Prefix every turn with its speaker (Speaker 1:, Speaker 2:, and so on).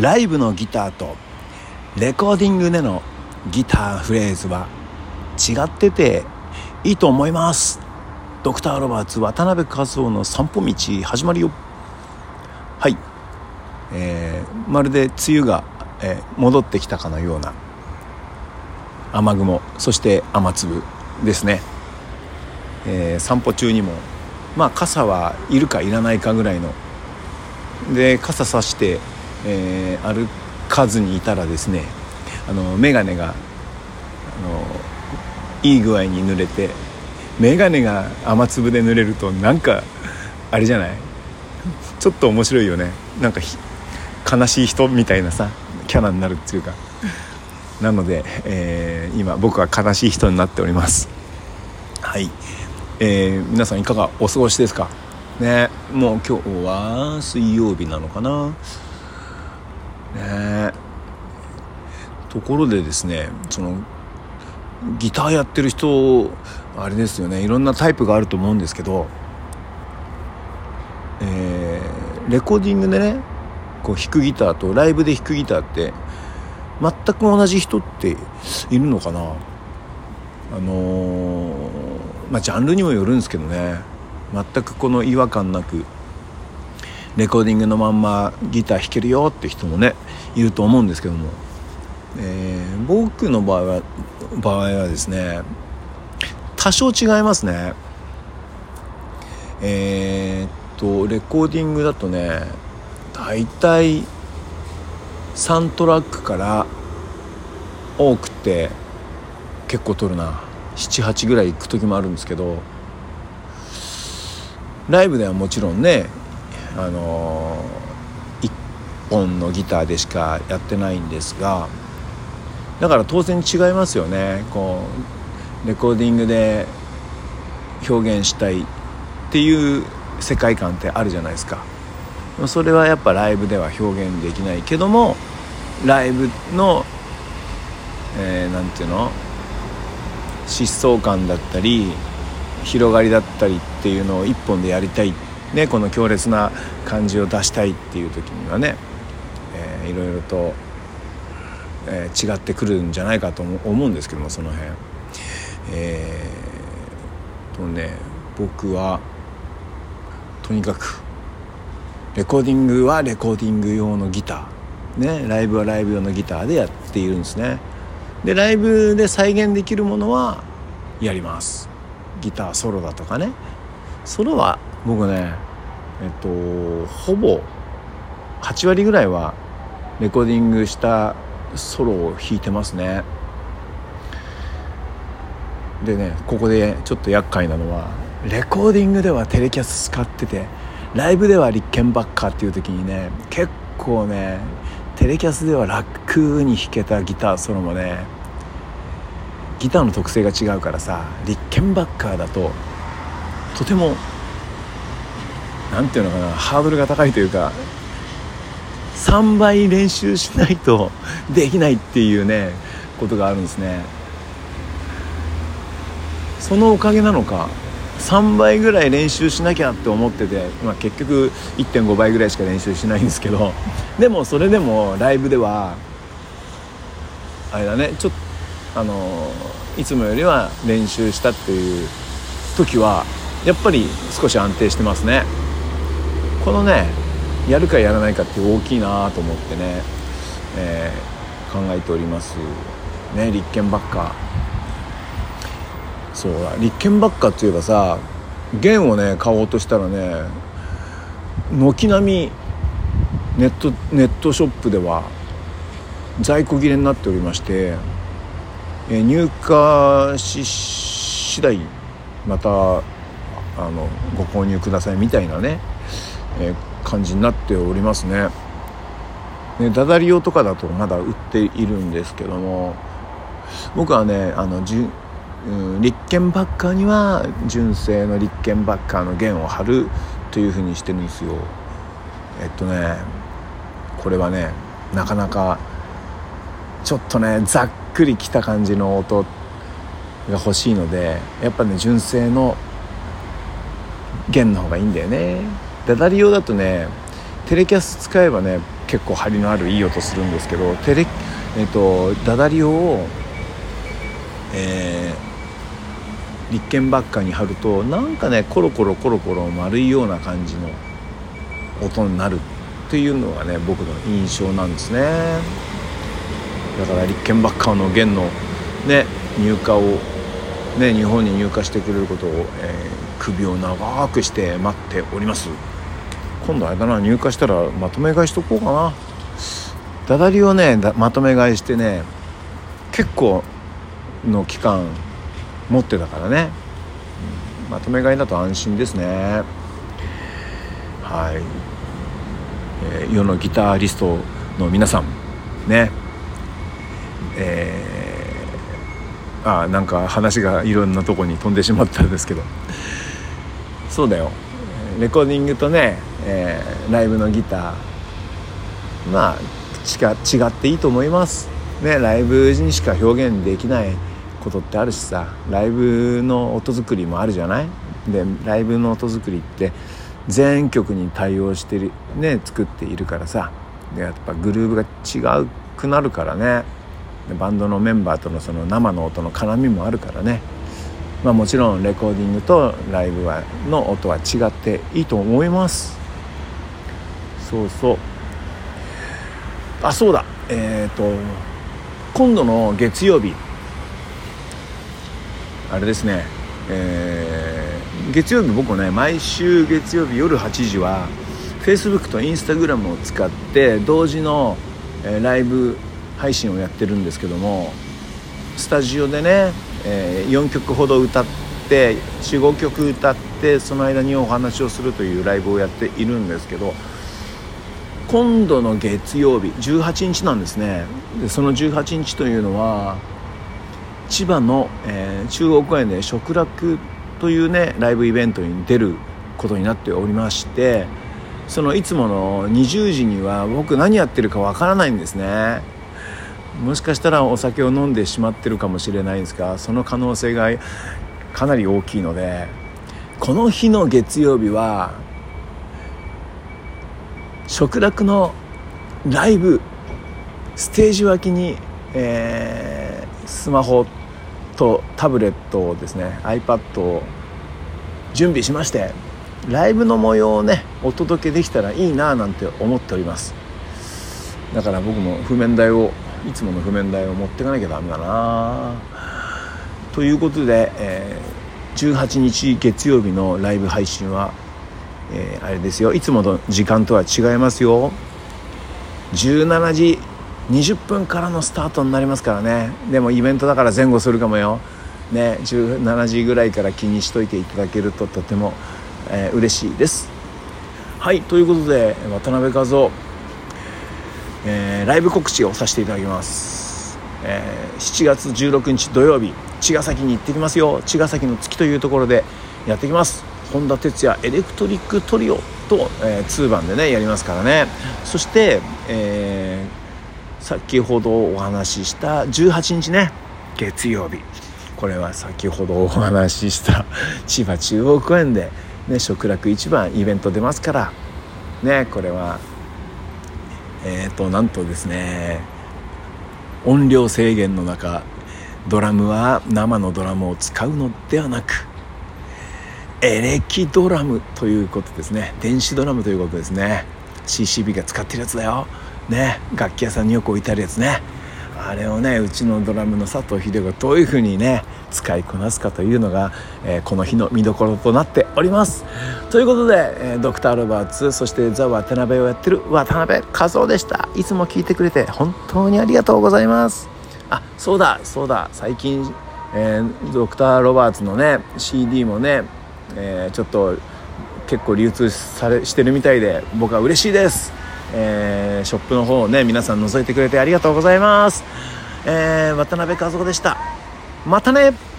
Speaker 1: ライブのギターとレコーディングでのギターフレーズは違ってていいと思います。ドクター・ロバーツ渡辺和夫の散歩道始まるよ。はい、えー、まるで梅雨が、えー、戻ってきたかのような雨雲そして雨粒ですね、えー、散歩中にもまあ傘はいるかいらないかぐらいので傘さして、えー、歩かずにいたらですねあの眼鏡があのいい具合に濡れて眼鏡が雨粒で濡れるとなんかあれじゃない？ちょっと面白いよね。なんか悲しい人みたいなさキャラになるっていうか。なので、えー、今僕は悲しい人になっております。はい、えー、皆さんいかがお過ごしですか？ね。もう今日は水曜日なのかな？ね。ところでですねそのギターやってる人あれですよね。いろんなタイプがあると思うんですけど、えー、レコーディングでねこう弾くギターとライブで弾くギターって全く同じ人っているのかな。あのー、まあジャンルにもよるんですけどね。全くこの違和感なく。レコーディングのまんまギター弾けるよって人もねいると思うんですけども、えー、僕の場合は場合はですね多少違いますね。えー、っとレコーディングだとね大体3トラックから多くて結構取るな。78ぐらい行く時もあるんですけどライブではもちろんねあの1本のギターでしかやってないんですがだから当然違いますよね。こうレコーディングで表現したいっていう世界観ってあるじゃないですか。それはやっぱライブでは表現できないけどもライブの何、えー、て言うの？疾走感だったり広がりだったりっていうのを一本でやりたいっ、ね、この強烈な感じを出したいっていう時にはね、えー、いろいろと、えー、違ってくるんじゃないかと思うんですけどもその辺。えー、とね僕はとにかくレコーディングはレコーディング用のギター、ね、ライブはライブ用のギターでやっているんですね。でライブで再現できるものはやります。ギターソロだとかね。ソロは僕ねえっとほぼ8割ぐらいはレコーディングしたソロを弾いてますね。でねここでちょっと厄介なのはレコーディングではテレキャス使っててライブではリッケンバッカーっていう時にね結構ねテレキャスでは楽に弾けたギターソロもねギターの特性が違うからさリッケンバッカーだととても何ていうのかなハードルが高いというか3倍練習しないと できないっていうねことがあるんですね。そのおかげなのか3倍ぐらい練習しなきゃって思ってて、まあ、結局1.5倍ぐらいしか練習しないんですけど でもそれでもライブではあれだねちょっとあのいつもよりは練習したっていう時はやっぱり少し安定してますね。このねやるかやらないかって大きいなと思ってね、えー、考えておりますね立憲ばっか。そうだ立憲ばっかっていえばさ弦をね買おうとしたらね軒並みネットネットショップでは在庫切れになっておりましてえ入荷し次第またあのご購入くださいみたいなね、え感じになっておりますね。ねダダリオとかだとまだ売っているんですけども僕はねあのじゅ、うん、立憲バッカーには純正の立憲バッカーの弦を貼るというふうにしてるんですよ。えっとねこれはねなかなかちょっとねざっくりきた感じの音が欲しいのでやっぱね純正の弦の方がいいんだよねダダリ用だとねテレキャス使えばね結構張りのあるいい音するんですけどテレ、えーと、ダダリオを、えー、立憲ばっかに貼るとなんかねコロコロコロコロ丸いような感じの音になるっていうのがね僕の印象なんですね。だから立憲ばっかの弦のね入荷をね日本に入荷してくれることを、えー、首を長くして待っております。今度あれだな入荷したらまとめ買いしとこうかな。ダダリをねまとめ買いしてね結構の期間持ってたからね、まとめ買いだと安心ですね。はい、えー、世のギタリストの皆さんね。えー、あなんか話がいろんなとこに飛んでしまったんですけど。そうだよ。レコーディングとねえー、ライブのギター。まあ違っていいと思います。ねライブにしか表現できないことってあるしさ。ライブの音作りもあるじゃない？でライブの音作りって全曲に対応してるね作っているからさ。でやっぱグルーヴが違うくなるからね。バンドのメンバーとのその生の音の絡みもあるからね。まあもちろんレコーディングとライブはの音は違っていいと思います。そうそう。あそうだ。えっ、ー、と今度の月曜日。あれですね。えー、月曜日僕ね毎週月曜日夜8時は Facebook と Instagram を使って同時の、えー、ライブ配信をやってるんですけどもスタジオでね、えー、4曲ほど歌って45曲歌ってその間にお話をするというライブをやっているんですけど今度の月曜日18日なんですね。でその18日というのは千葉の、えー、中央公園で食楽というねライブイベントに出ることになっておりましてそのいつもの20時には僕何やってるかわからないんですね。もしかしたらお酒を飲んでしまってるかもしれないんですがその可能性がかなり大きいのでこの日の月曜日は食楽のライブステージ脇に、えー、スマホとタブレットをですね iPad を準備しましてライブの模様をねお届けできたらいいななんて思っております。だから僕も譜面台をいつもの譜面台を持っていかなきゃダメだなということで、えー、18日月曜日のライブ配信はえー、あれですよ。いつもの時間とは違いますよ。17時20分からのスタートになりますからね。でもイベントだから前後するかもよ。ね17時ぐらいから気にしといていただけるととても、えー、嬉しいです。はいということで渡辺和夫、えー、ライブ告知をさせていただきます、えー、7月16日土曜日茅ヶ崎に行ってきますよ。茅ヶ崎の月というところでやってきます。本田哲也エレクトリックトリオと、えー、2番でねやりますからね。そして、えー、先ほどお話しした18日ね月曜日。これは先ほどお話しした 千葉中央公園で、ね、食楽一番イベント出ますから。ねこれはえっ、ー、となんとですね音量制限の中ドラムは生のドラムを使うのではなくエレキドラムということですね。電子ドラムということですね。CCB が使ってるやつだよ。ね。楽器屋さんによく置いてあるやつね。あれをねうちのドラムの佐藤秀がどういうふうにね使いこなすかというのが、えー、この日の見どころとなっております。ということで、えー、ドクター・ロバーツそしてザ・渡辺をやってる渡辺和夫でした。いつも聞いてくれて本当にありがとうございます。あそうだそうだ。最近、えー、ドクター・ロバーツのね CD もねえー、ちょっと結構流通されしてるみたいで僕は嬉しいです、えー、ショップの方をね皆さん覗いてくれてありがとうございます、えー、渡辺和子でした。またね。